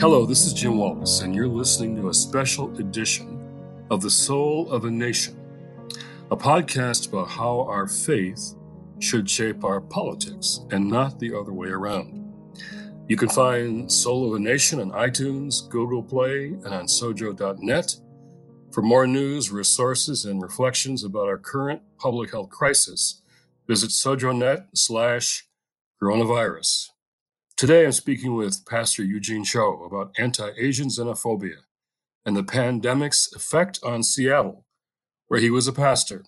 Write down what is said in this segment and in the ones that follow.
Hello, this is Jim Wallis, and you're listening to a special edition of The Soul of a Nation, a podcast about how our faith should shape our politics and not the other way around. You can find Soul of a Nation on iTunes, Google Play, and on sojo.net. For more news, resources, and reflections about our current public health crisis, visit sojo.net slash coronavirus. Today I'm speaking with Pastor Eugene Cho about anti-Asian xenophobia and the pandemic's effect on Seattle, where he was a pastor.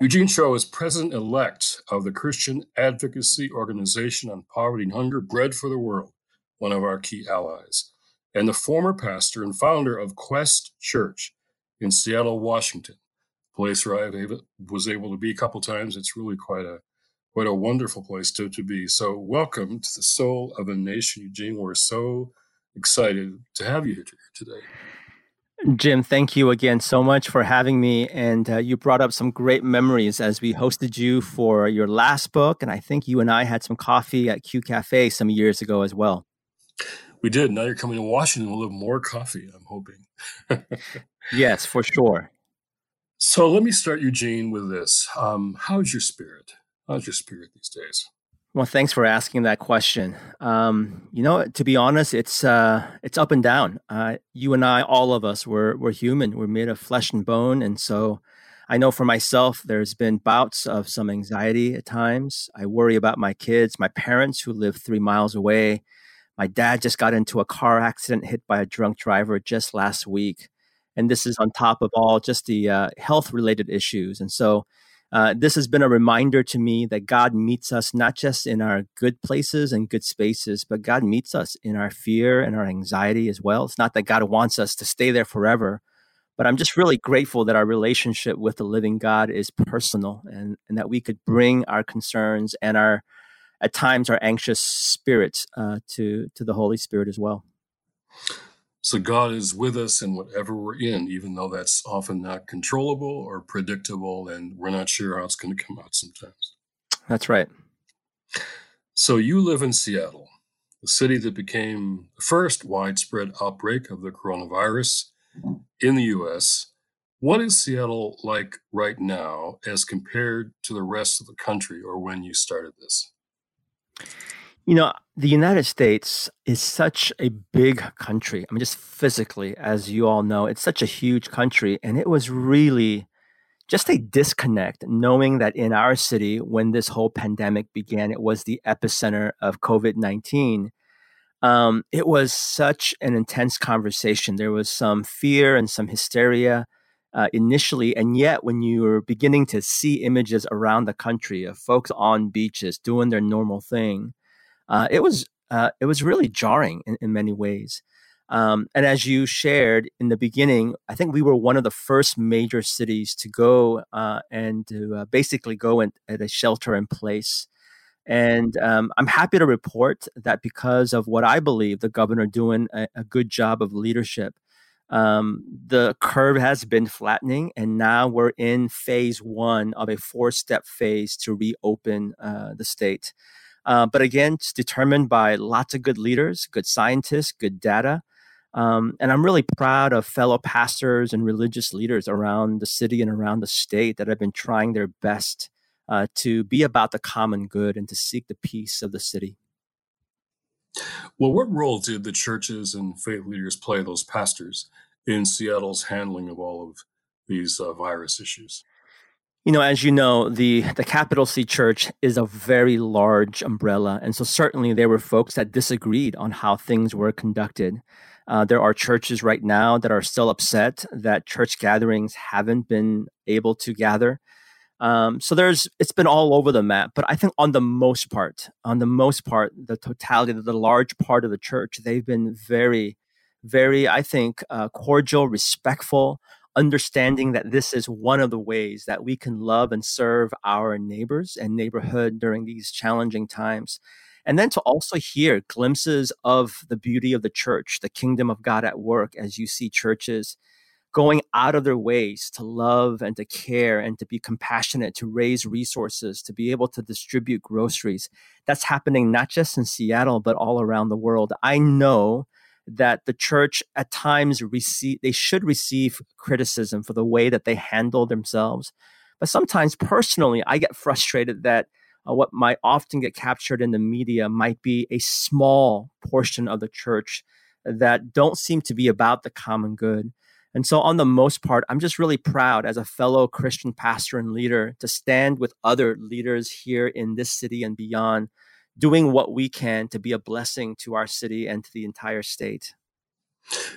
Eugene Cho is president elect of the Christian advocacy organization on poverty and hunger, Bread for the World, one of our key allies, and the former pastor and founder of Quest Church in Seattle, Washington, place where I was able to be a couple times. It's really quite a quite a wonderful place to, to be. So, welcome to the Soul of a Nation, Eugene. We're so excited to have you here today. Jim, thank you again so much for having me. And uh, you brought up some great memories as we hosted you for your last book. And I think you and I had some coffee at Q Cafe some years ago as well. We did. Now you're coming to Washington. We'll have more coffee, I'm hoping. yes, for sure. So let me start, Eugene, with this. Um, how's your spirit? How's your spirit these days? Well, thanks for asking that question. Um, you know, to be honest, it's uh, it's up and down. Uh, you and I, all of us, we're we're human. We're made of flesh and bone, and so I know for myself, there's been bouts of some anxiety at times. I worry about my kids, my parents who live three miles away. My dad just got into a car accident, hit by a drunk driver just last week, and this is on top of all just the uh, health related issues. And so uh, this has been a reminder to me that God meets us not just in our good places and good spaces, but God meets us in our fear and our anxiety as well. It's not that God wants us to stay there forever, but I'm just really grateful that our relationship with the living God is personal and, and that we could bring our concerns and our, at times, our anxious spirits uh, to, to the Holy Spirit as well. So God is with us in whatever we're in, even though that's often not controllable or predictable, and we're not sure how it's going to come out sometimes. That's right. So you live in Seattle, the city that became the first widespread outbreak of the coronavirus in the US. What is Seattle like right now as compared to the rest of the country or when you started this? You know, the United States is such a big country. I mean, just physically, as you all know, it's such a huge country. And it was really just a disconnect knowing that in our city, when this whole pandemic began, it was the epicenter of COVID 19. Um, it was such an intense conversation. There was some fear and some hysteria uh, initially. And yet, when you were beginning to see images around the country of folks on beaches doing their normal thing, uh, it was uh, it was really jarring in, in many ways. Um, and as you shared in the beginning, I think we were one of the first major cities to go uh, and to uh, basically go in, at a shelter in place. And um, I'm happy to report that because of what I believe the governor doing a, a good job of leadership, um, the curve has been flattening, and now we're in phase one of a four-step phase to reopen uh, the state. Uh, but again, it's determined by lots of good leaders, good scientists, good data. Um, and I'm really proud of fellow pastors and religious leaders around the city and around the state that have been trying their best uh, to be about the common good and to seek the peace of the city. Well, what role did the churches and faith leaders play, those pastors, in Seattle's handling of all of these uh, virus issues? You know, as you know, the the capital C Church is a very large umbrella, and so certainly there were folks that disagreed on how things were conducted. Uh, there are churches right now that are still upset that church gatherings haven't been able to gather. Um, so there's it's been all over the map, but I think on the most part, on the most part, the totality, the large part of the church, they've been very, very, I think, uh, cordial, respectful understanding that this is one of the ways that we can love and serve our neighbors and neighborhood during these challenging times. And then to also hear glimpses of the beauty of the church, the kingdom of God at work, as you see churches going out of their ways to love and to care and to be compassionate, to raise resources, to be able to distribute groceries. That's happening not just in Seattle, but all around the world. I know that the church at times receive they should receive criticism for the way that they handle themselves. But sometimes personally, I get frustrated that uh, what might often get captured in the media might be a small portion of the church that don't seem to be about the common good. And so, on the most part, I'm just really proud as a fellow Christian pastor and leader to stand with other leaders here in this city and beyond, doing what we can to be a blessing to our city and to the entire state.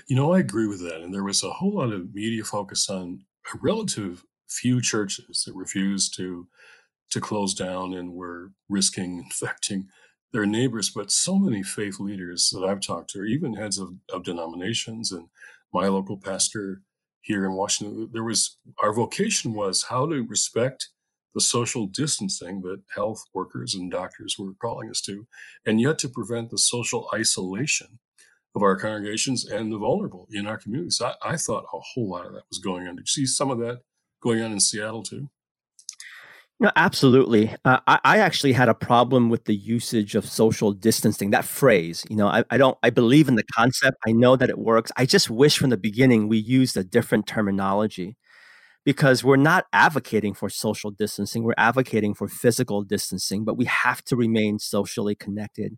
You know, I agree with that. And there was a whole lot of media focus on a relative few churches that refused to to close down and were risking infecting their neighbors. But so many faith leaders that I've talked to, even heads of, of denominations and my local pastor here in Washington, there was our vocation was how to respect the social distancing that health workers and doctors were calling us to, and yet to prevent the social isolation of our congregations and the vulnerable in our communities. I, I thought a whole lot of that was going on. Did you see some of that going on in Seattle too? No, absolutely. Uh, I, I, actually had a problem with the usage of social distancing. That phrase, you know, I, I, don't. I believe in the concept. I know that it works. I just wish from the beginning we used a different terminology, because we're not advocating for social distancing. We're advocating for physical distancing, but we have to remain socially connected.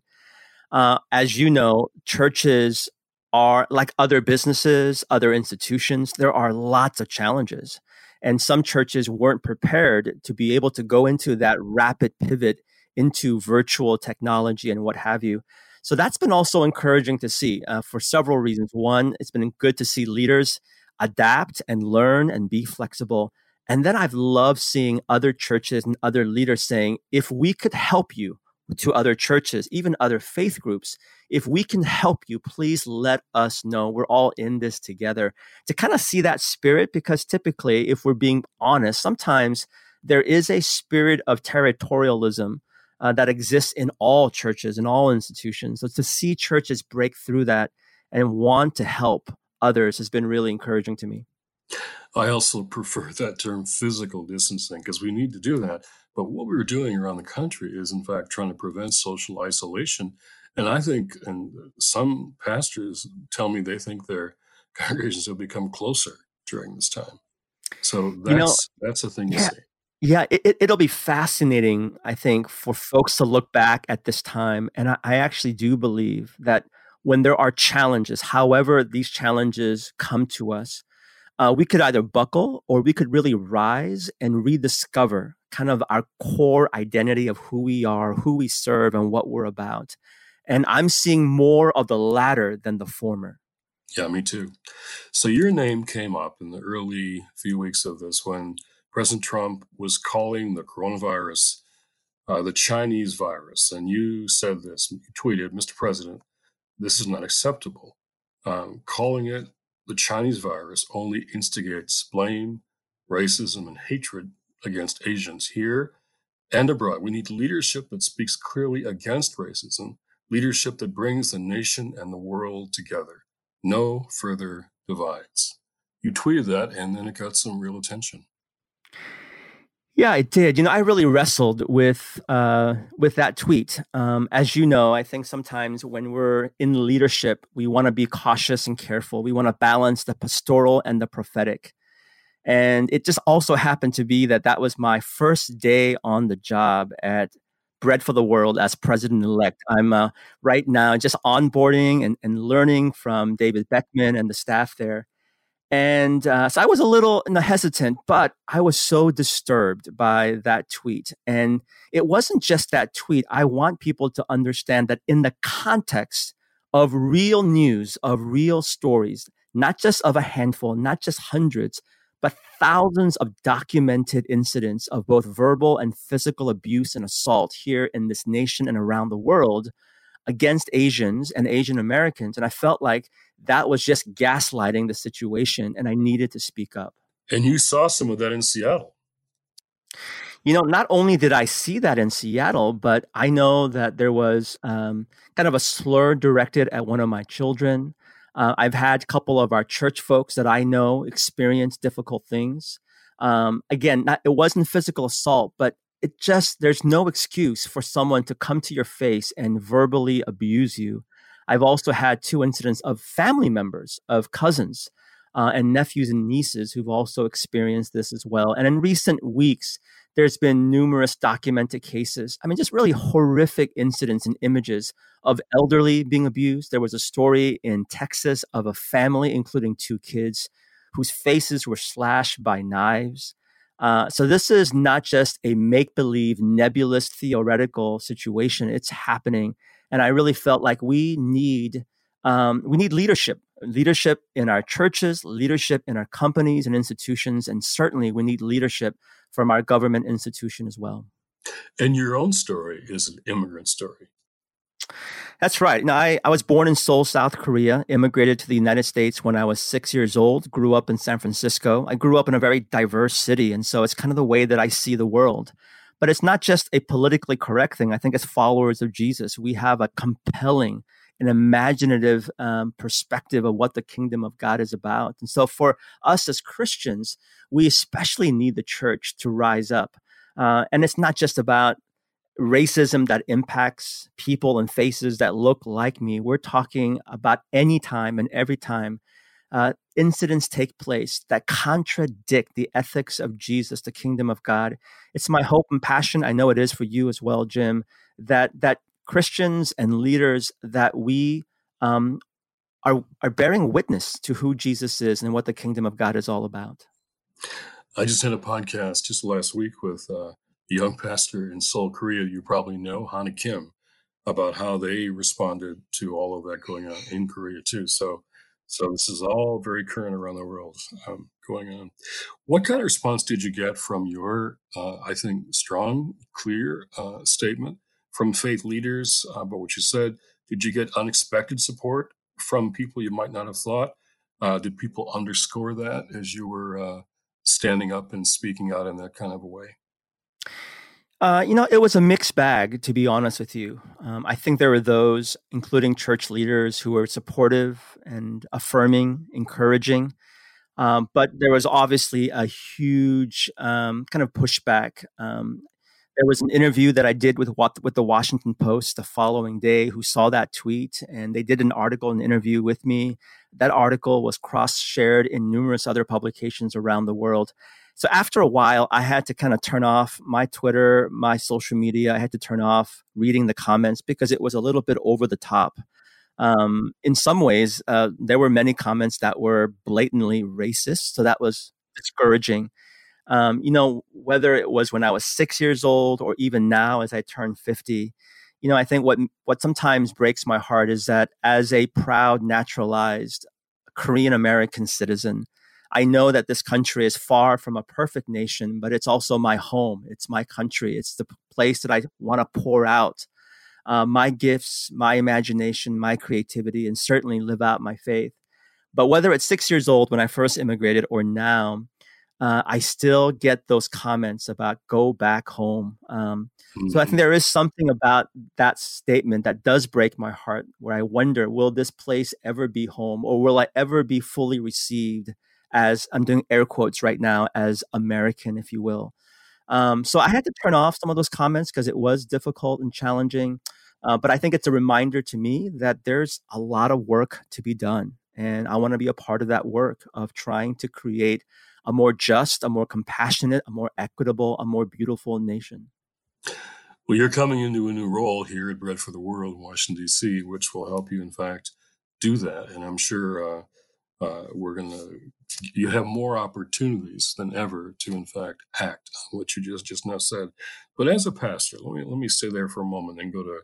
Uh, as you know, churches are like other businesses, other institutions. There are lots of challenges. And some churches weren't prepared to be able to go into that rapid pivot into virtual technology and what have you. So that's been also encouraging to see uh, for several reasons. One, it's been good to see leaders adapt and learn and be flexible. And then I've loved seeing other churches and other leaders saying, if we could help you, to other churches, even other faith groups. If we can help you, please let us know. We're all in this together to kind of see that spirit because typically, if we're being honest, sometimes there is a spirit of territorialism uh, that exists in all churches and all institutions. So to see churches break through that and want to help others has been really encouraging to me. I also prefer that term physical distancing because we need to do that but what we're doing around the country is, in fact, trying to prevent social isolation. And I think, and some pastors tell me they think their congregations have become closer during this time. So that's you know, that's a thing yeah, to say. Yeah, it, it'll be fascinating, I think, for folks to look back at this time. And I, I actually do believe that when there are challenges, however these challenges come to us, uh, we could either buckle or we could really rise and rediscover kind of our core identity of who we are, who we serve, and what we're about. And I'm seeing more of the latter than the former. Yeah, me too. So your name came up in the early few weeks of this when President Trump was calling the coronavirus uh, the Chinese virus. And you said this, you tweeted, Mr. President, this is not acceptable. Um, calling it the Chinese virus only instigates blame, racism, and hatred against Asians here and abroad. We need leadership that speaks clearly against racism, leadership that brings the nation and the world together. No further divides. You tweeted that, and then it got some real attention. Yeah, it did. You know, I really wrestled with uh, with that tweet. Um, as you know, I think sometimes when we're in leadership, we want to be cautious and careful. We want to balance the pastoral and the prophetic. And it just also happened to be that that was my first day on the job at Bread for the World as president elect. I'm uh, right now just onboarding and, and learning from David Beckman and the staff there. And uh, so I was a little hesitant, but I was so disturbed by that tweet. And it wasn't just that tweet. I want people to understand that in the context of real news, of real stories, not just of a handful, not just hundreds, but thousands of documented incidents of both verbal and physical abuse and assault here in this nation and around the world against Asians and Asian Americans. And I felt like that was just gaslighting the situation, and I needed to speak up. And you saw some of that in Seattle. You know, not only did I see that in Seattle, but I know that there was um, kind of a slur directed at one of my children. Uh, I've had a couple of our church folks that I know experience difficult things. Um, again, not, it wasn't physical assault, but it just there's no excuse for someone to come to your face and verbally abuse you I've also had two incidents of family members, of cousins, uh, and nephews and nieces who've also experienced this as well. And in recent weeks, there's been numerous documented cases. I mean, just really horrific incidents and images of elderly being abused. There was a story in Texas of a family, including two kids, whose faces were slashed by knives. Uh, so this is not just a make-believe, nebulous, theoretical situation. It's happening, and I really felt like we need um, we need leadership, leadership in our churches, leadership in our companies and institutions, and certainly we need leadership from our government institution as well. And your own story is an immigrant story. That's right. Now, I, I was born in Seoul, South Korea, immigrated to the United States when I was six years old, grew up in San Francisco. I grew up in a very diverse city. And so it's kind of the way that I see the world. But it's not just a politically correct thing. I think as followers of Jesus, we have a compelling and imaginative um, perspective of what the kingdom of God is about. And so for us as Christians, we especially need the church to rise up. Uh, and it's not just about racism that impacts people and faces that look like me. We're talking about any time and every time uh, incidents take place that contradict the ethics of Jesus, the kingdom of God. It's my hope and passion. I know it is for you as well, Jim. That that Christians and leaders that we um, are are bearing witness to who Jesus is and what the kingdom of God is all about. I just had a podcast just last week with uh, young pastor in Seoul, Korea, you probably know, Hana Kim, about how they responded to all of that going on in Korea too. So, so this is all very current around the world um, going on. What kind of response did you get from your, uh, I think, strong, clear uh, statement from faith leaders about what you said? Did you get unexpected support from people you might not have thought? Uh, did people underscore that as you were uh, standing up and speaking out in that kind of a way? Uh, you know, it was a mixed bag, to be honest with you. Um, I think there were those, including church leaders, who were supportive and affirming, encouraging. Um, but there was obviously a huge um, kind of pushback. Um, there was an interview that I did with with the Washington Post the following day, who saw that tweet, and they did an article, an interview with me. That article was cross shared in numerous other publications around the world. So after a while, I had to kind of turn off my Twitter, my social media. I had to turn off reading the comments because it was a little bit over the top. Um, in some ways, uh, there were many comments that were blatantly racist. So that was discouraging. Um, you know, whether it was when I was six years old or even now as I turn 50, you know, I think what, what sometimes breaks my heart is that as a proud, naturalized Korean American citizen, I know that this country is far from a perfect nation, but it's also my home. It's my country. It's the place that I want to pour out uh, my gifts, my imagination, my creativity, and certainly live out my faith. But whether it's six years old when I first immigrated or now, uh, I still get those comments about go back home. Um, mm-hmm. So I think mm-hmm. there is something about that statement that does break my heart, where I wonder, will this place ever be home, or will I ever be fully received as I'm doing air quotes right now as American, if you will. Um, so I had to turn off some of those comments because it was difficult and challenging. Uh, but I think it's a reminder to me that there's a lot of work to be done. And I want to be a part of that work of trying to create a more just, a more compassionate, a more equitable, a more beautiful nation. Well, you're coming into a new role here at Bread for the World, Washington, D.C., which will help you, in fact, do that. And I'm sure uh, uh, we're going to you have more opportunities than ever to in fact act on what you just just now said. But as a pastor let me let me stay there for a moment and go to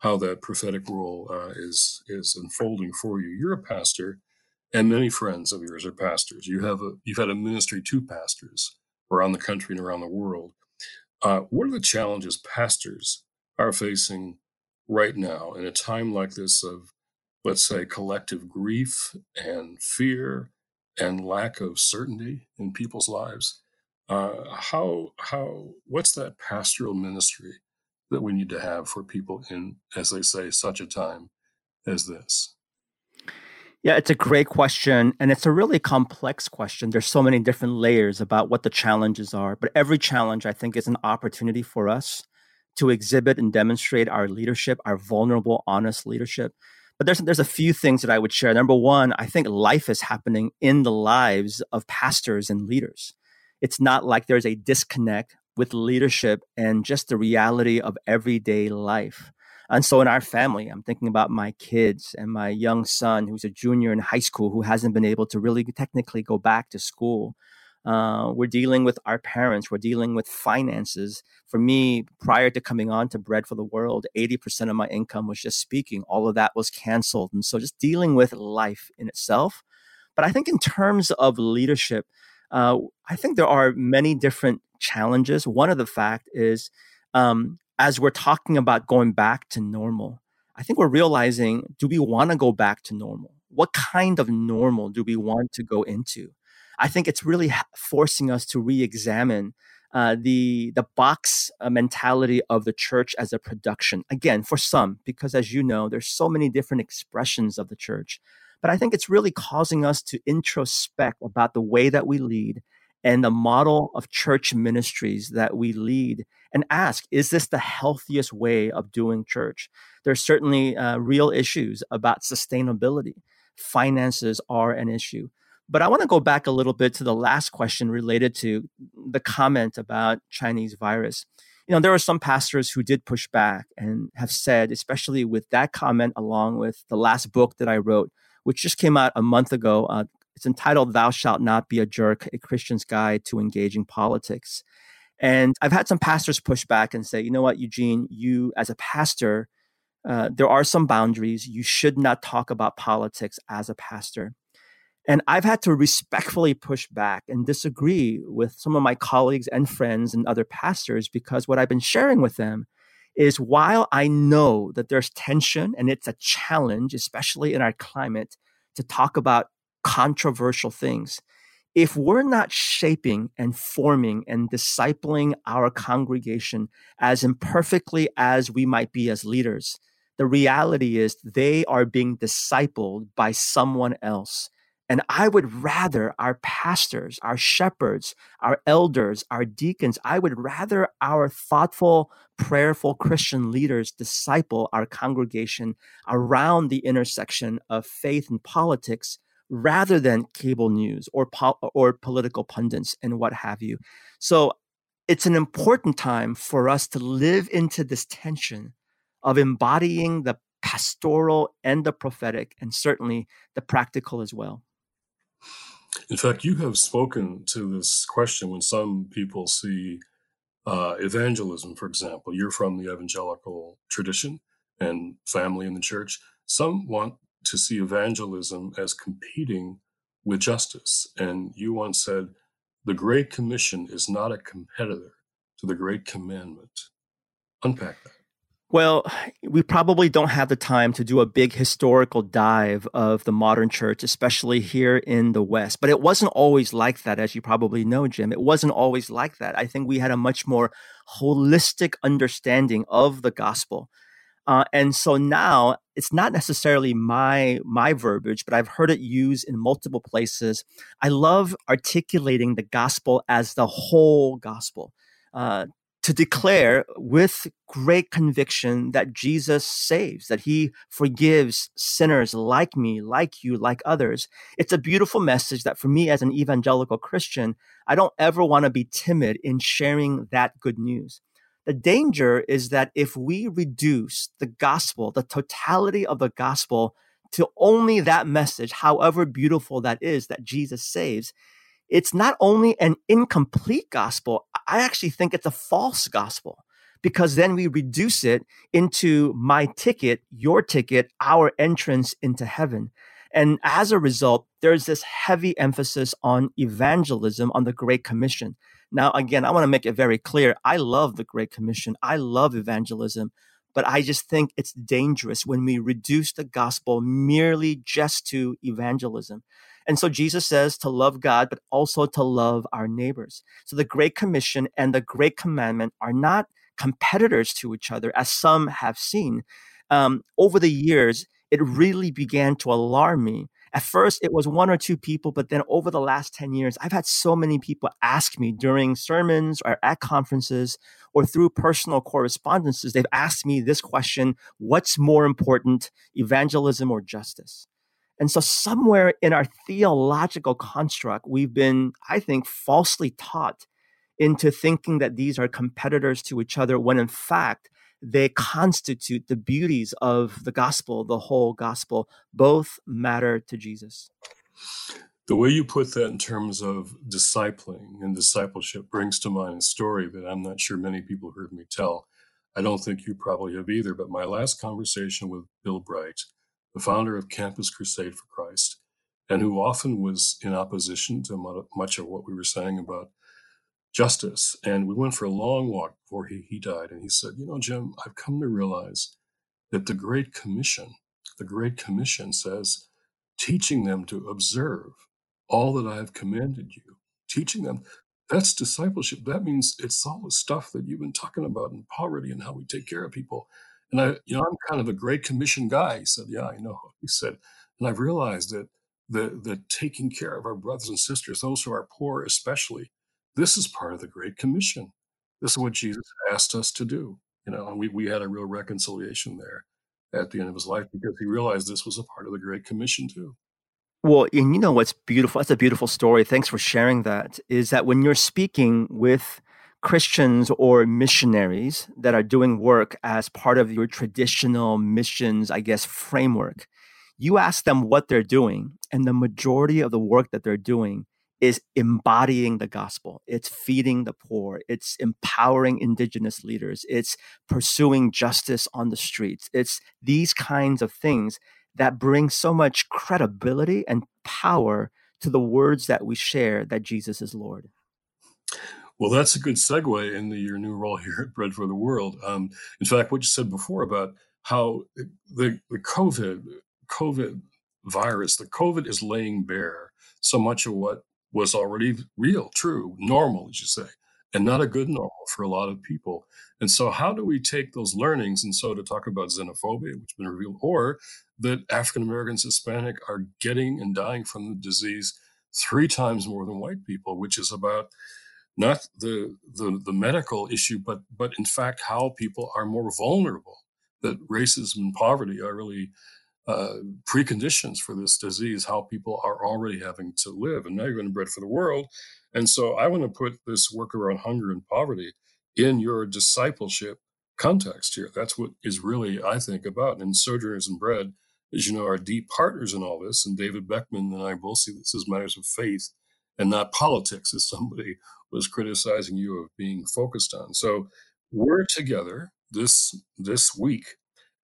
how that prophetic role uh, is is unfolding for you. You're a pastor and many friends of yours are pastors. You have a you've had a ministry to pastors around the country and around the world. Uh, what are the challenges pastors are facing right now in a time like this of let's say, collective grief and fear and lack of certainty in people's lives. Uh, how how what's that pastoral ministry that we need to have for people in, as they say, such a time as this? Yeah, it's a great question. And it's a really complex question. There's so many different layers about what the challenges are. But every challenge, I think, is an opportunity for us to exhibit and demonstrate our leadership, our vulnerable, honest leadership. But there's there's a few things that I would share. Number one, I think life is happening in the lives of pastors and leaders. It's not like there's a disconnect with leadership and just the reality of everyday life. And so in our family, I'm thinking about my kids and my young son who's a junior in high school who hasn't been able to really technically go back to school. Uh, we're dealing with our parents. We're dealing with finances. For me, prior to coming on to Bread for the World, 80% of my income was just speaking. All of that was canceled. And so just dealing with life in itself. But I think in terms of leadership, uh, I think there are many different challenges. One of the fact is um, as we're talking about going back to normal, I think we're realizing do we want to go back to normal? What kind of normal do we want to go into? I think it's really forcing us to re-examine uh, the the box uh, mentality of the church as a production. Again, for some, because as you know, there's so many different expressions of the church. But I think it's really causing us to introspect about the way that we lead and the model of church ministries that we lead and ask is this the healthiest way of doing church there's certainly uh, real issues about sustainability finances are an issue but i want to go back a little bit to the last question related to the comment about chinese virus you know there are some pastors who did push back and have said especially with that comment along with the last book that i wrote which just came out a month ago uh, it's entitled Thou Shalt Not Be a Jerk A Christian's Guide to Engaging Politics. And I've had some pastors push back and say, you know what, Eugene, you as a pastor, uh, there are some boundaries. You should not talk about politics as a pastor. And I've had to respectfully push back and disagree with some of my colleagues and friends and other pastors because what I've been sharing with them is while I know that there's tension and it's a challenge, especially in our climate, to talk about controversial things. If we're not shaping and forming and discipling our congregation as imperfectly as we might be as leaders, the reality is they are being discipled by someone else. And I would rather our pastors, our shepherds, our elders, our deacons, I would rather our thoughtful, prayerful Christian leaders disciple our congregation around the intersection of faith and politics rather than cable news or po- or political pundits and what have you. So it's an important time for us to live into this tension of embodying the pastoral and the prophetic and certainly the practical as well. In fact, you have spoken to this question when some people see uh, evangelism, for example. You're from the evangelical tradition and family in the church. Some want to see evangelism as competing with justice. And you once said, the Great Commission is not a competitor to the Great Commandment. Unpack that. Well, we probably don't have the time to do a big historical dive of the modern church, especially here in the West. But it wasn't always like that, as you probably know, Jim. It wasn't always like that. I think we had a much more holistic understanding of the gospel. Uh, and so now it's not necessarily my my verbiage, but I've heard it used in multiple places. I love articulating the gospel as the whole gospel. Uh, to declare with great conviction that Jesus saves, that he forgives sinners like me, like you, like others. It's a beautiful message that for me as an evangelical Christian, I don't ever want to be timid in sharing that good news. The danger is that if we reduce the gospel, the totality of the gospel, to only that message, however beautiful that is, that Jesus saves, it's not only an incomplete gospel, I actually think it's a false gospel because then we reduce it into my ticket, your ticket, our entrance into heaven. And as a result, there's this heavy emphasis on evangelism, on the Great Commission. Now, again, I want to make it very clear. I love the Great Commission. I love evangelism, but I just think it's dangerous when we reduce the gospel merely just to evangelism. And so Jesus says to love God, but also to love our neighbors. So the Great Commission and the Great Commandment are not competitors to each other, as some have seen. Um, over the years, it really began to alarm me At first, it was one or two people, but then over the last 10 years, I've had so many people ask me during sermons or at conferences or through personal correspondences. They've asked me this question What's more important, evangelism or justice? And so, somewhere in our theological construct, we've been, I think, falsely taught into thinking that these are competitors to each other when in fact, they constitute the beauties of the gospel, the whole gospel. Both matter to Jesus. The way you put that in terms of discipling and discipleship brings to mind a story that I'm not sure many people heard me tell. I don't think you probably have either, but my last conversation with Bill Bright, the founder of Campus Crusade for Christ, and who often was in opposition to much of what we were saying about justice. And we went for a long walk before he, he died. And he said, You know, Jim, I've come to realize that the Great Commission, the Great Commission says, teaching them to observe all that I have commanded you, teaching them. That's discipleship. That means it's all the stuff that you've been talking about in poverty and how we take care of people. And I, you know, I'm kind of a Great Commission guy. He said, Yeah, I know. He said, and I've realized that the the taking care of our brothers and sisters, those who are poor especially, this is part of the Great Commission. This is what Jesus asked us to do. You know, and we, we had a real reconciliation there at the end of his life because he realized this was a part of the Great Commission too. Well, and you know what's beautiful? That's a beautiful story. Thanks for sharing that. Is that when you're speaking with Christians or missionaries that are doing work as part of your traditional missions, I guess, framework, you ask them what they're doing, and the majority of the work that they're doing is embodying the gospel. It's feeding the poor. It's empowering indigenous leaders. It's pursuing justice on the streets. It's these kinds of things that bring so much credibility and power to the words that we share that Jesus is Lord. Well, that's a good segue into your new role here at Bread for the World. Um, in fact, what you said before about how the, the COVID COVID virus, the COVID is laying bare so much of what was already real, true, normal, as you say, and not a good normal for a lot of people. And so, how do we take those learnings? And so, to talk about xenophobia, which has been revealed, or that African Americans, Hispanic are getting and dying from the disease three times more than white people, which is about not the, the, the medical issue, but but in fact how people are more vulnerable. That racism and poverty are really uh, preconditions for this disease, how people are already having to live. And now you're going to bread for the world. And so I want to put this work around hunger and poverty in your discipleship context here. That's what is really, I think, about. And Sojourners and Bread, as you know, are deep partners in all this. And David Beckman and I both see this as matters of faith and not politics, as somebody was criticizing you of being focused on. So we're together this this week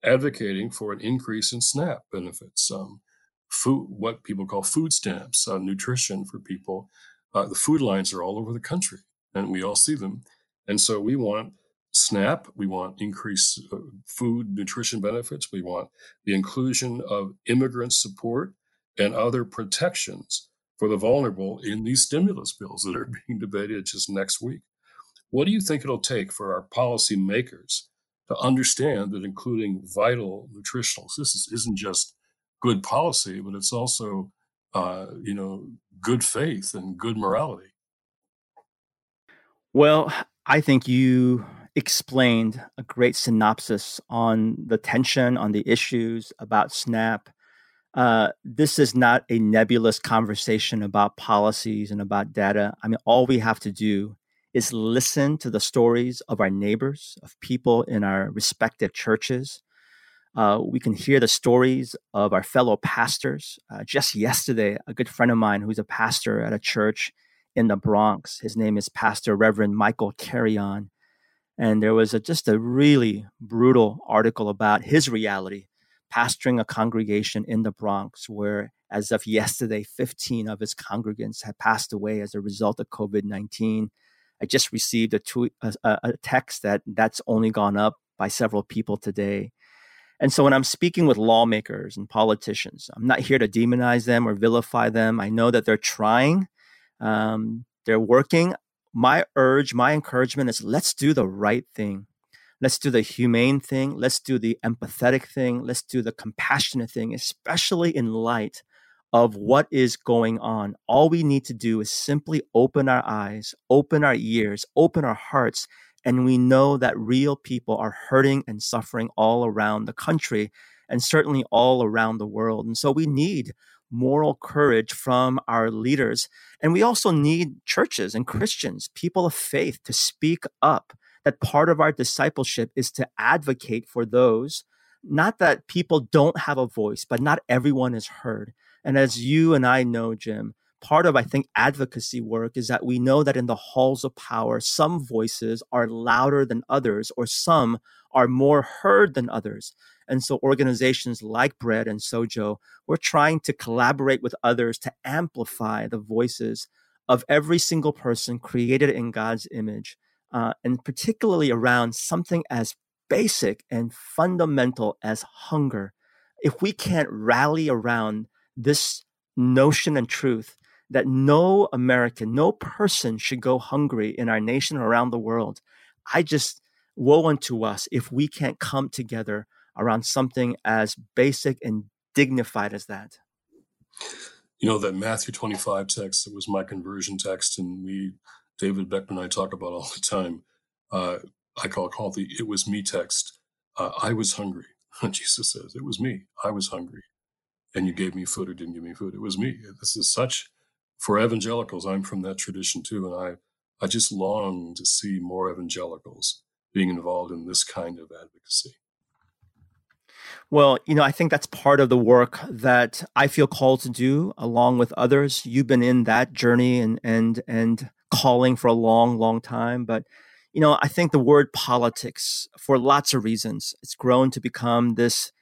advocating for an increase in SNAP benefits, um, food, what people call food stamps, uh, nutrition for people. Uh, the food lines are all over the country, and we all see them. And so we want SNAP, we want increased uh, food nutrition benefits, we want the inclusion of immigrant support and other protections for the vulnerable in these stimulus bills that are being debated just next week. What do you think it'll take for our policy makers to understand that including vital nutritional isn't just good policy, but it's also, uh, you know, good faith and good morality. Well, I think you explained a great synopsis on the tension, on the issues about SNAP. Uh, this is not a nebulous conversation about policies and about data. I mean, all we have to do is listen to the stories of our neighbors, of people in our respective churches. Uh, we can hear the stories of our fellow pastors. Uh, just yesterday, a good friend of mine who's a pastor at a church in the Bronx, his name is Pastor Reverend Michael Carrion. And there was a, just a really brutal article about his reality, pastoring a congregation in the Bronx, where as of yesterday, 15 of his congregants had passed away as a result of COVID 19. I just received a, tweet, a, a text that that's only gone up by several people today. And so when I'm speaking with lawmakers and politicians, I'm not here to demonize them or vilify them. I know that they're trying, um, they're working. My urge, my encouragement is let's do the right thing. Let's do the humane thing. Let's do the empathetic thing. Let's do the compassionate thing, especially in light of what is going on. All we need to do is simply open our eyes, open our ears, open our hearts, and we know that real people are hurting and suffering all around the country and certainly all around the world. And so we need moral courage from our leaders. And we also need churches and Christians, people of faith, to speak up. That part of our discipleship is to advocate for those, not that people don't have a voice, but not everyone is heard. And as you and I know, Jim, part of, I think, advocacy work is that we know that in the halls of power, some voices are louder than others, or some are more heard than others. And so organizations like Bread and Sojo, we're trying to collaborate with others to amplify the voices of every single person created in God's image, uh, and particularly around something as basic and fundamental as hunger. If we can't rally around this notion and truth that no American, no person should go hungry in our nation or around the world. I just woe unto us if we can't come together around something as basic and dignified as that. You know, that Matthew 25 text, that was my conversion text, and we, David Beckman and I talk about all the time. Uh, I call, call the it was me text. Uh, I was hungry. Jesus says, it was me. I was hungry and you gave me food or didn't give me food. It was me. This is such for evangelicals. I'm from that tradition too, and I I just long to see more evangelicals being involved in this kind of advocacy. Well, you know, I think that's part of the work that I feel called to do along with others. You've been in that journey and and and calling for a long, long time, but you know, I think the word politics for lots of reasons, it's grown to become this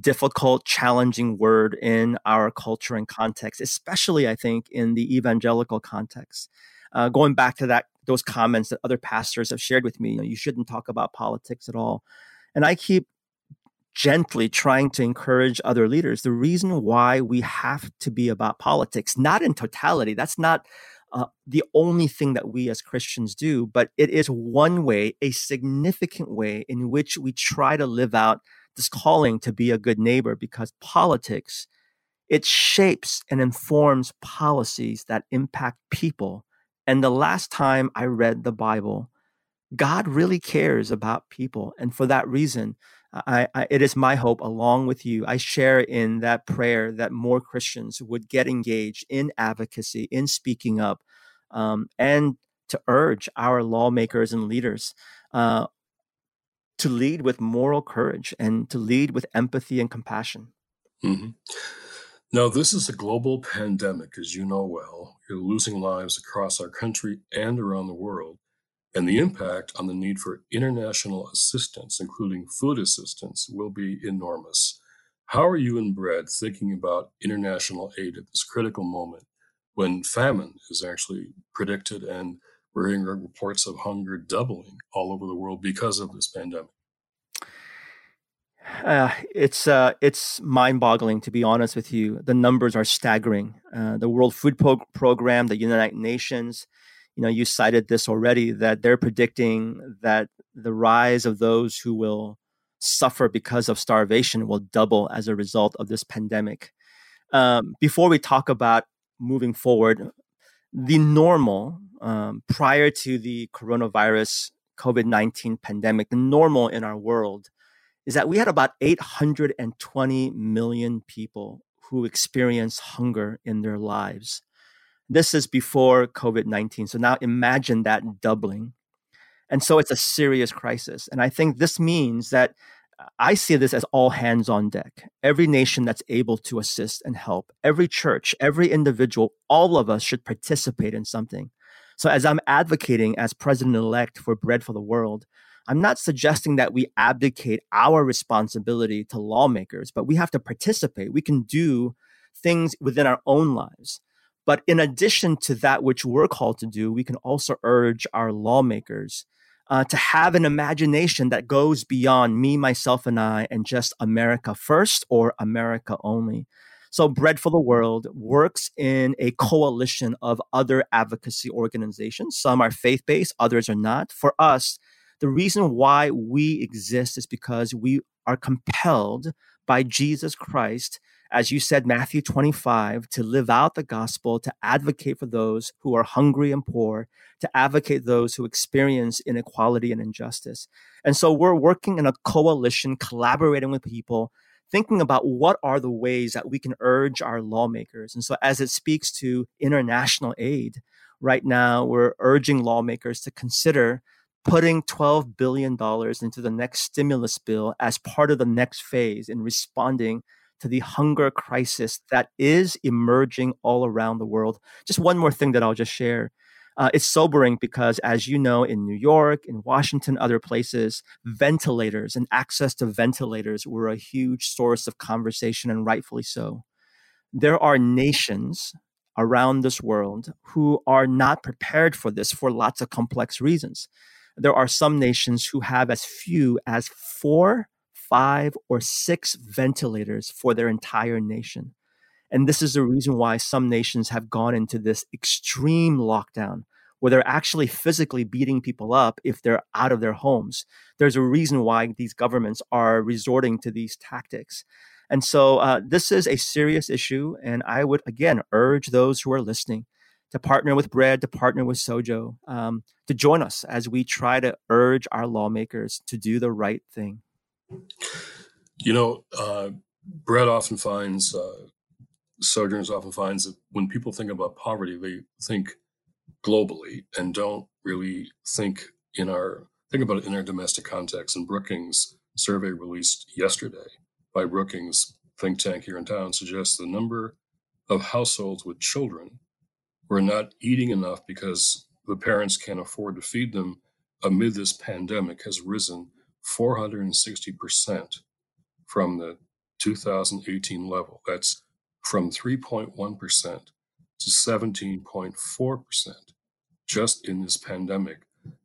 difficult, challenging word in our culture and context, especially I think in the evangelical context. Uh, going back to that, those comments that other pastors have shared with me, you, know, you shouldn't talk about politics at all. And I keep gently trying to encourage other leaders. The reason why we have to be about politics, not in totality, that's not uh, the only thing that we as Christians do, but it is one way, a significant way in which we try to live out this calling to be a good neighbor because politics it shapes and informs policies that impact people. And the last time i read the bible god really cares about people. And for that reason I, I, it is my hope along with you i share in that prayer that more christians would get engaged in advocacy in speaking up um, and to urge our lawmakers and leaders uh, to lead with moral courage and to lead with empathy and compassion. Mm-hmm. Now, this is a global pandemic, as you know well. You're losing lives across our country and around the world, and the impact on the need for international assistance, including food assistance, will be enormous. How are you and Bread thinking about international aid at this critical moment when famine is actually predicted and we're hearing reports of hunger doubling all over the world because of this pandemic. Uh, it's uh, it's mind-boggling to be honest with you. The numbers are staggering. Uh, the World Food Pro- Program, the United Nations, you know, you cited this already that they're predicting that the rise of those who will suffer because of starvation will double as a result of this pandemic. Um, before we talk about moving forward, the normal um, prior to the coronavirus COVID 19 pandemic, the normal in our world is that we had about 820 million people who experienced hunger in their lives. This is before COVID 19. So now imagine that doubling. And so it's a serious crisis. And I think this means that uh, I see this as all hands on deck. Every nation that's able to assist and help, every church, every individual, all of us should participate in something. So, as I'm advocating as president elect for Bread for the World, I'm not suggesting that we abdicate our responsibility to lawmakers, but we have to participate. We can do things within our own lives. But in addition to that which we're called to do, we can also urge our lawmakers uh, to have an imagination that goes beyond me, myself, and I, and just America first or America only. So, Bread for the World works in a coalition of other advocacy organizations. Some are faith based, others are not. For us, The reason why we exist is because we are compelled by Jesus Christ, as you said, Matthew 25, to live out the gospel, to advocate for those who are hungry and poor, to advocate those who experience inequality and injustice. And so we're working in a coalition, collaborating with people, thinking about what are the ways that we can urge our lawmakers. And so as it speaks to international aid, right now we're urging lawmakers to consider putting $12 billion into the next stimulus bill as part of the next phase in responding to the hunger crisis that is emerging all around the world. Just one more thing that I'll just share. Uh, it's sobering because, as you know, in New York, in Washington, other places, ventilators and access to ventilators were a huge source of conversation, and rightfully so. There are nations around this world who are not prepared for this for lots of complex reasons there are some nations who have as few as four, five, or six ventilators for their entire nation. And this is the reason why some nations have gone into this extreme lockdown where they're actually physically beating people up if they're out of their homes. There's a reason why these governments are resorting to these tactics. And so uh, this is a serious issue. And I would, again, urge those who are listening to partner with Bread, to partner with Sojo, um, to join us as we try to urge our lawmakers to do the right thing. You know, uh, Bread often finds, uh, Sojourners often finds that when people think about poverty, they think globally and don't really think in our think about it in our domestic context. And Brookings survey released yesterday by Brookings think tank here in town suggests the number of households with children who are not eating enough because the parents can't afford to feed them amid this pandemic has risen 460% from the 2018 level. That's from 3.1% to 17.4% just in this pandemic.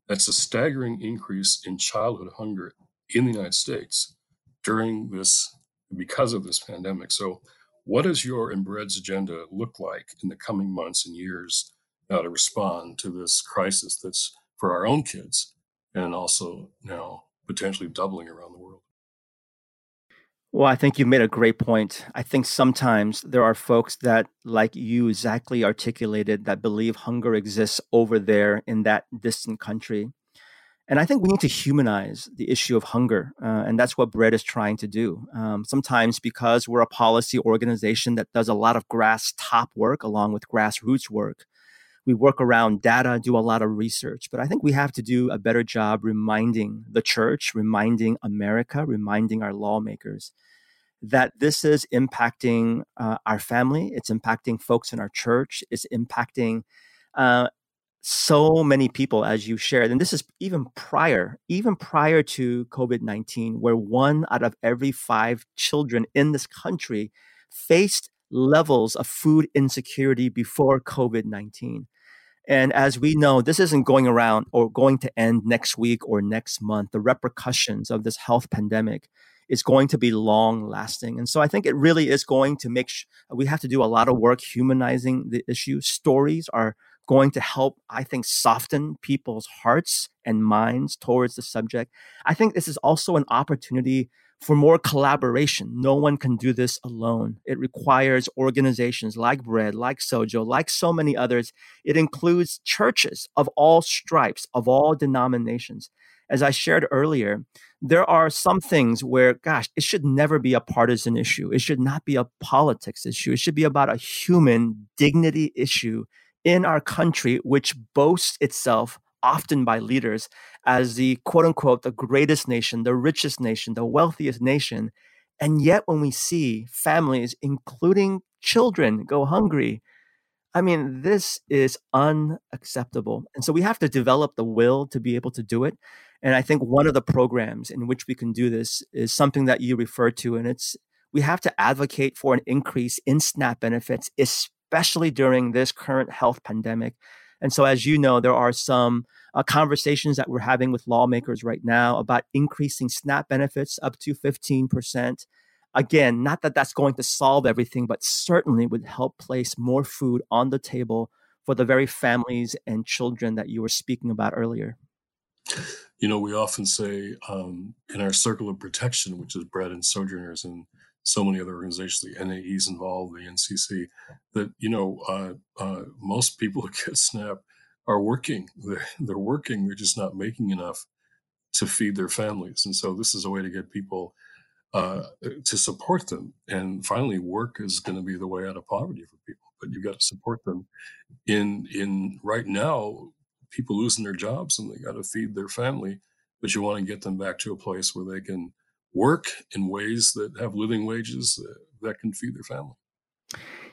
That's a staggering increase in childhood hunger in the United States during this, because of this pandemic. So what does your and Bread's agenda look like in the coming months and years uh, to respond to this crisis that's for our own kids and also now potentially doubling around the world? Well, I think you've made a great point. I think sometimes there are folks that, like you exactly articulated, that believe hunger exists over there in that distant country. And I think we need to humanize the issue of hunger. Uh, and that's what Bread is trying to do. Um, sometimes because we're a policy organization that does a lot of grass top work along with grassroots work, we work around data, do a lot of research. But I think we have to do a better job reminding the church, reminding America, reminding our lawmakers that this is impacting uh, our family, it's impacting folks in our church, it's impacting uh, so many people as you shared and this is even prior even prior to covid-19 where one out of every five children in this country faced levels of food insecurity before covid-19 and as we know this isn't going around or going to end next week or next month. The repercussions of this health pandemic is going to be long lasting and so i think it really is going to make sh- we have to do a lot of work humanizing the issue. Stories are going to help, I think, soften people's hearts and minds towards the subject. I think this is also an opportunity for more collaboration. No one can do this alone. It requires organizations like Bread, like Sojo, like so many others. It includes churches of all stripes, of all denominations. As I shared earlier, there are some things where, gosh, it should never be a partisan issue. It should not be a politics issue. It should be about a human dignity issue in our country, which boasts itself often by leaders as the quote unquote the greatest nation, the richest nation, the wealthiest nation. And yet, when we see families, including children, go hungry, I mean, this is unacceptable. And so we have to develop the will to be able to do it. And I think one of the programs in which we can do this is something that you refer to, and it's we have to advocate for an increase in SNAP benefits, especially during this current health pandemic. And so, as you know, there are some uh, conversations that we're having with lawmakers right now about increasing SNAP benefits up to 15%. Again, not that that's going to solve everything, but certainly would help place more food on the table for the very families and children that you were speaking about earlier. You know, we often say um, in our circle of protection, which is Bread and Sojourners and so many other organizations, the NAE's involved, the NCC, that, you know, uh, uh, most people who get SNAP are working. They're, they're working, they're just not making enough to feed their families. And so this is a way to get people uh, to support them. And finally, work is going to be the way out of poverty for people. But you've got to support them in in right now. People losing their jobs and they got to feed their family. But you want to get them back to a place where they can work in ways that have living wages that can feed their family.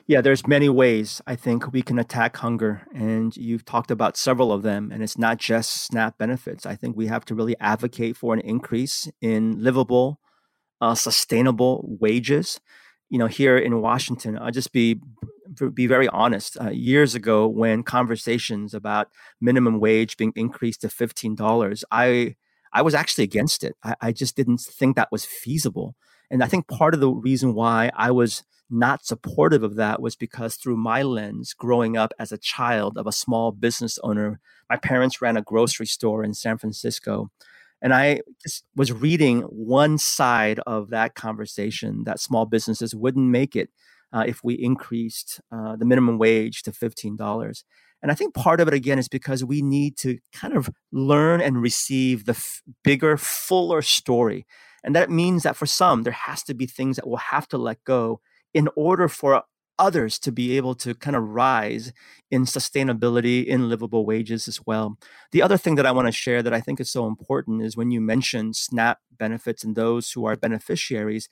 Yeah, there's many ways I think we can attack hunger, and you've talked about several of them. And it's not just SNAP benefits. I think we have to really advocate for an increase in livable, uh, sustainable wages. You know, here in Washington, I'll just be be very honest. Uh, years ago, when conversations about minimum wage being increased to fifteen dollars, I I was actually against it. I, I just didn't think that was feasible. And I think part of the reason why I was not supportive of that was because through my lens, growing up as a child of a small business owner, my parents ran a grocery store in San Francisco. And I just was reading one side of that conversation that small businesses wouldn't make it uh, if we increased uh, the minimum wage to $15. And I think part of it, again, is because we need to kind of learn and receive the f- bigger, fuller story. And that means that for some, there has to be things that we'll have to let go in order for others to be able to kind of rise in sustainability in livable wages as well. The other thing that I want to share that I think is so important is when you mention SNAP benefits and those who are beneficiaries,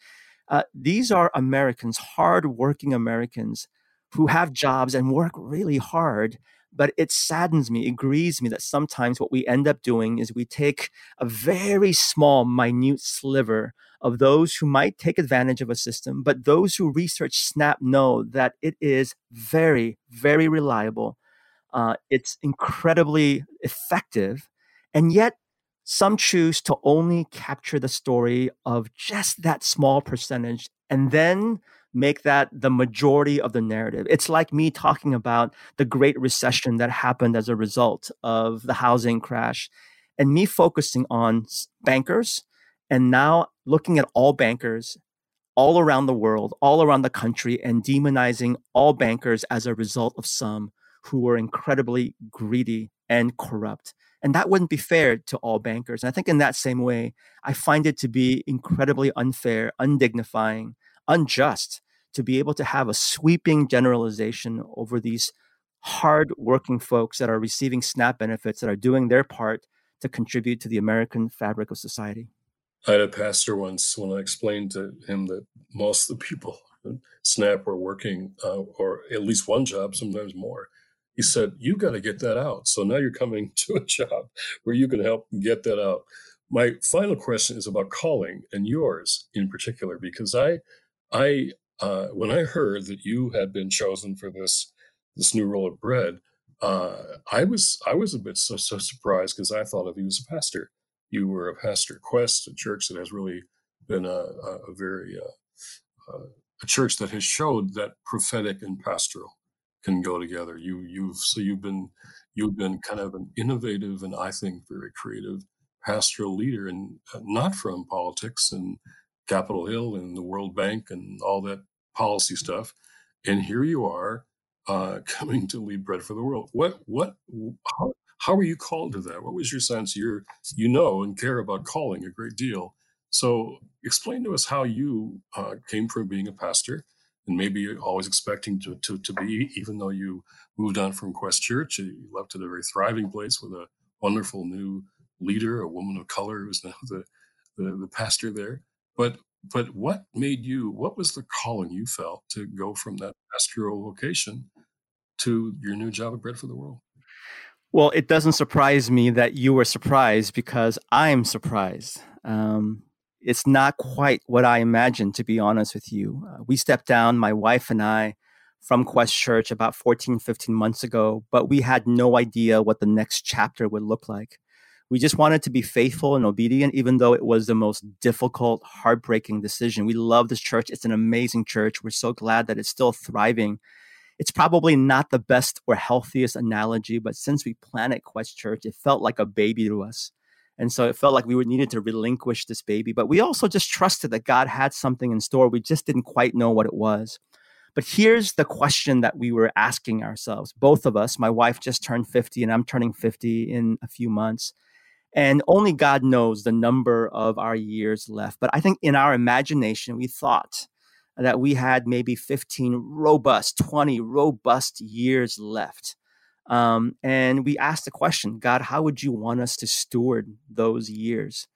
uh, these are Americans, hardworking Americans who have jobs and work really hard but it saddens me, it grieves me that sometimes what we end up doing is we take a very small, minute sliver of those who might take advantage of a system, but those who research SNAP know that it is very, very reliable. Uh, it's incredibly effective. And yet, some choose to only capture the story of just that small percentage and then make that the majority of the narrative. It's like me talking about the Great Recession that happened as a result of the housing crash and me focusing on bankers and now looking at all bankers all around the world, all around the country, and demonizing all bankers as a result of some who were incredibly greedy and corrupt. And that wouldn't be fair to all bankers. And I think in that same way, I find it to be incredibly unfair, undignifying, unjust to be able to have a sweeping generalization over these hard working folks that are receiving SNAP benefits that are doing their part to contribute to the American fabric of society. I had a pastor once when I explained to him that most of the people in SNAP were working, uh, or at least one job, sometimes more. He said, You got to get that out. So now you're coming to a job where you can help get that out. My final question is about calling and yours in particular, because I, I uh, when I heard that you had been chosen for this this new role of bread, uh, I was I was a bit so so surprised because I thought of you as a pastor. You were a pastor Quest, a church that has really been a, a, a very uh, uh, a church that has showed that prophetic and pastoral can go together. You you've so you've been you've been kind of an innovative and I think very creative pastoral leader, and uh, not from politics and Capitol Hill and the World Bank and all that policy stuff. And here you are uh, coming to lead Bread for the World. What, what, how, how were you called to that? What was your sense? You're, you know, and care about calling a great deal. So explain to us how you uh, came from being a pastor and maybe always expecting to, to, to be, even though you moved on from Quest Church, you left at a very thriving place with a wonderful new leader, a woman of color who's now the, the, the pastor there. But but what made you? What was the calling you felt to go from that pastoral location to your new job at Bread for the World? Well, it doesn't surprise me that you were surprised because I'm surprised. Um, it's not quite what I imagined, to be honest with you. Uh, we stepped down, my wife and I, from Quest Church about 14, 15 months ago, but we had no idea what the next chapter would look like we just wanted to be faithful and obedient, even though it was the most difficult, heartbreaking decision. We love this church. It's an amazing church. We're so glad that it's still thriving. It's probably not the best or healthiest analogy, but since we planted Quest Church, it felt like a baby to us. And so it felt like we needed to relinquish this baby. But we also just trusted that God had something in store. We just didn't quite know what it was. But here's the question that we were asking ourselves, both of us. My wife just turned 50, and I'm turning 50 in a few months. And only God knows the number of our years left. But I think in our imagination, we thought that we had maybe 15 robust, 20 robust years left. Um, and we asked the question God, how would you want us to steward those years?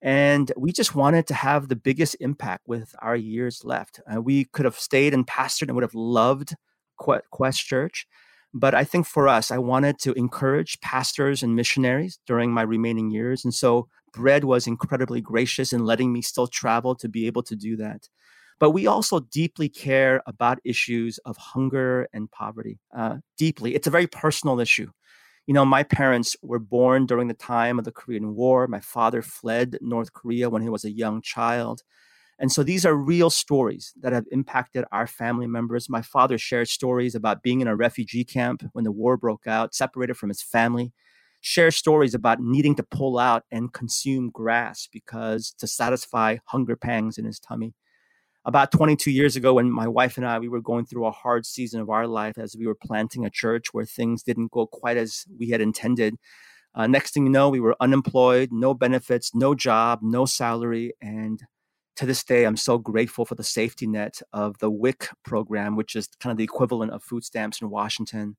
And we just wanted to have the biggest impact with our years left. Uh, we could have stayed and pastored and would have loved Quest Church. But I think for us, I wanted to encourage pastors and missionaries during my remaining years. And so Bread was incredibly gracious in letting me still travel to be able to do that. But we also deeply care about issues of hunger and poverty. Uh, deeply. It's a very personal issue. You know, my parents were born during the time of the Korean War. My father fled North Korea when he was a young child. And so these are real stories that have impacted our family members. My father shared stories about being in a refugee camp when the war broke out, separated from his family, shared stories about needing to pull out and consume grass because to satisfy hunger pangs in his tummy. About 22 years ago, when my wife and I we were going through a hard season of our life as we were planting a church where things didn't go quite as we had intended. Uh, next thing you know, we were unemployed, no benefits, no job, no salary, and to this day, I'm so grateful for the safety net of the WIC program, which is kind of the equivalent of food stamps in Washington.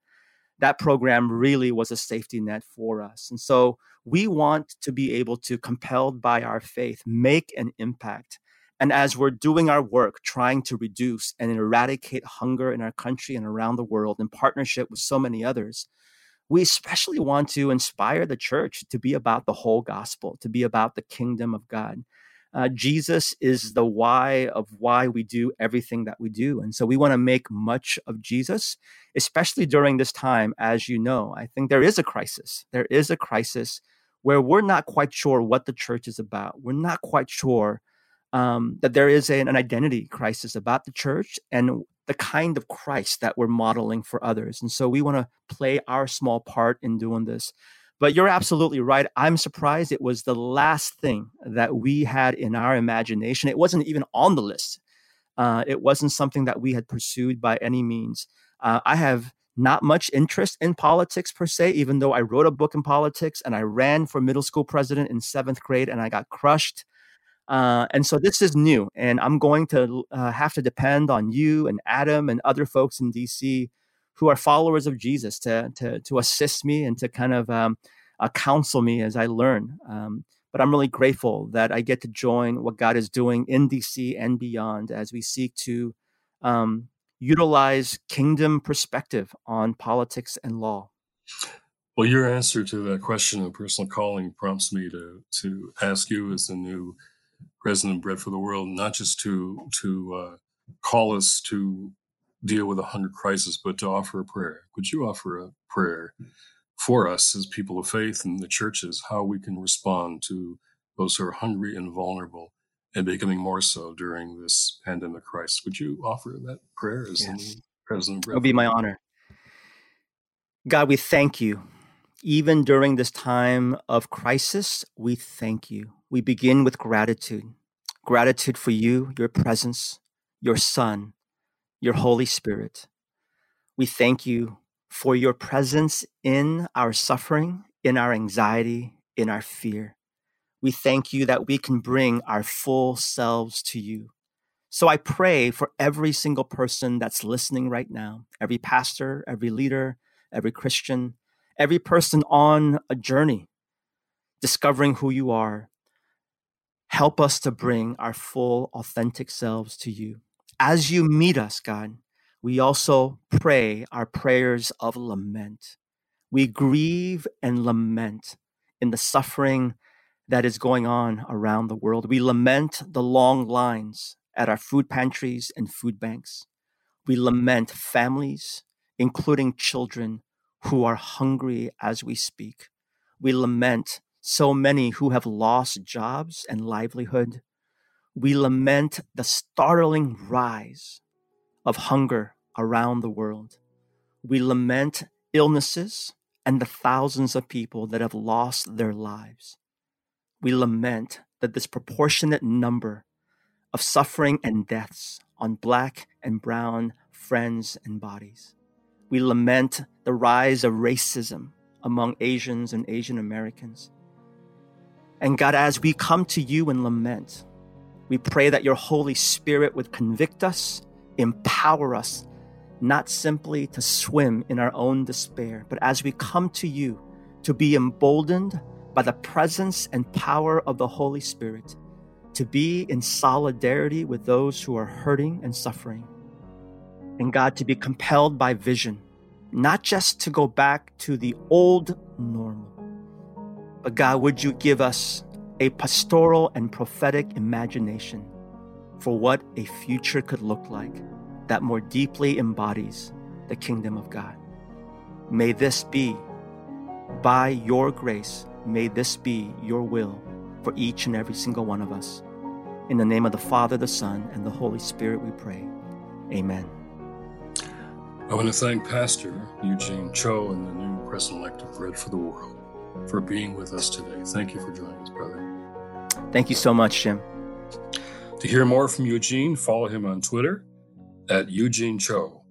That program really was a safety net for us. And so we want to be able to, compelled by our faith, make an impact. And as we're doing our work, trying to reduce and eradicate hunger in our country and around the world in partnership with so many others, we especially want to inspire the church to be about the whole gospel, to be about the kingdom of God uh, Jesus is the why of why we do everything that we do. And so we want to make much of Jesus, especially during this time. As you know, I think there is a crisis. There is a crisis where we're not quite sure what the church is about. We're not quite sure um, that there is a, an identity crisis about the church and the kind of Christ that we're modeling for others. And so we want to play our small part in doing this. But you're absolutely right. I'm surprised it was the last thing that we had in our imagination. It wasn't even on the list. Uh, it wasn't something that we had pursued by any means. Uh, I have not much interest in politics per se, even though I wrote a book in politics and I ran for middle school president in seventh grade and I got crushed. Uh, and so this is new, and I'm going to uh, have to depend on you and Adam and other folks in DC who are followers of Jesus to to to assist me and to kind of um, uh, counsel me as I learn. Um, but I'm really grateful that I get to join what God is doing in DC and beyond as we seek to um, utilize kingdom perspective on politics and law. Well, your answer to that question of personal calling prompts me to to ask you as the new president of Bread for the World, not just to to uh, call us to deal with a hunger crisis, but to offer a prayer. Could you offer a prayer for us as people of faith and the churches, how we can respond to those who are hungry and vulnerable and becoming more so during this pandemic crisis? Would you offer that prayer as yes. the president? It would be my honor. God, we thank you. Even during this time of crisis, we thank you. We begin with gratitude gratitude for you, your presence, your Son, your Holy Spirit. We thank you for your presence in our suffering, in our anxiety, in our fear. We thank you that we can bring our full selves to you. So I pray for every single person that's listening right now, every pastor, every leader, every Christian, every person on a journey discovering who you are. Help us to bring our full, authentic selves to you as you meet us, God, we also pray our prayers of lament. We grieve and lament in the suffering that is going on around the world. We lament the long lines at our food pantries and food banks. We lament families, including children, who are hungry as we speak. We lament so many who have lost jobs and livelihood we lament the startling rise of hunger around the world. We lament illnesses and the thousands of people that have lost their lives. we lament the disproportionate number of suffering and deaths on black and brown friends and bodies. We lament the rise of racism among Asians and Asian Americans. And God, as we come to you and lament, we pray that your Holy Spirit would convict us, empower us, not simply to swim in our own despair, but as we come to you, to be emboldened by the presence and power of the Holy Spirit, to be in solidarity with those who are hurting and suffering. And God, to be compelled by vision, not just to go back to the old normal, but God, would you give us a pastoral and prophetic imagination for what a future could look like that more deeply embodies the kingdom of God? May this be, by your grace, may this be your will for each and every single one of us. In the name of the Father, the Son, and the Holy Spirit, we pray. Amen. I want to thank Pastor Eugene Cho and the new President elect of Bread for the World for being with us today. Thank you for joining us, brother. Thank you so much, Jim. To hear more from Eugene, follow him on Twitter at Eugene Cho,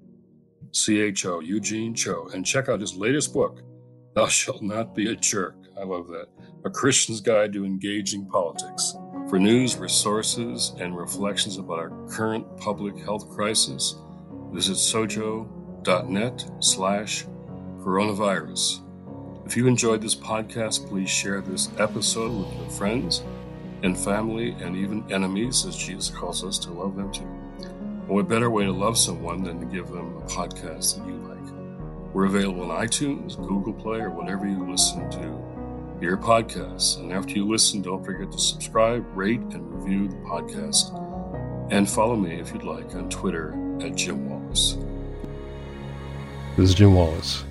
C H O, Eugene Cho, and check out his latest book, Thou Shalt Not Be a Jerk. I love that. A Christian's Guide to Engaging Politics. For news, resources, and reflections about our current public health crisis, visit sojo.net slash coronavirus. If you enjoyed this podcast, please share this episode with your friends and family and even enemies, as Jesus calls us to love them too. Mm-hmm. And what better way to love someone than to give them a podcast that you like? We're available on iTunes, Google Play, or whatever you listen to your podcasts. And after you listen, don't forget to subscribe, rate, and review the podcast. And follow me if you'd like on Twitter at Jim Wallis. This is Jim Wallis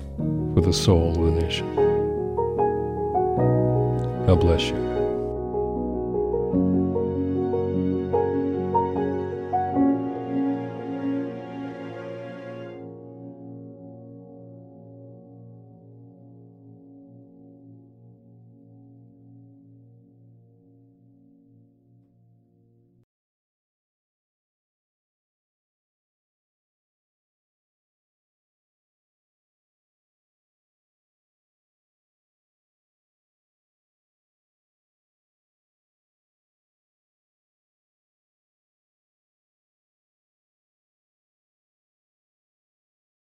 for the soul of the nation. God bless you.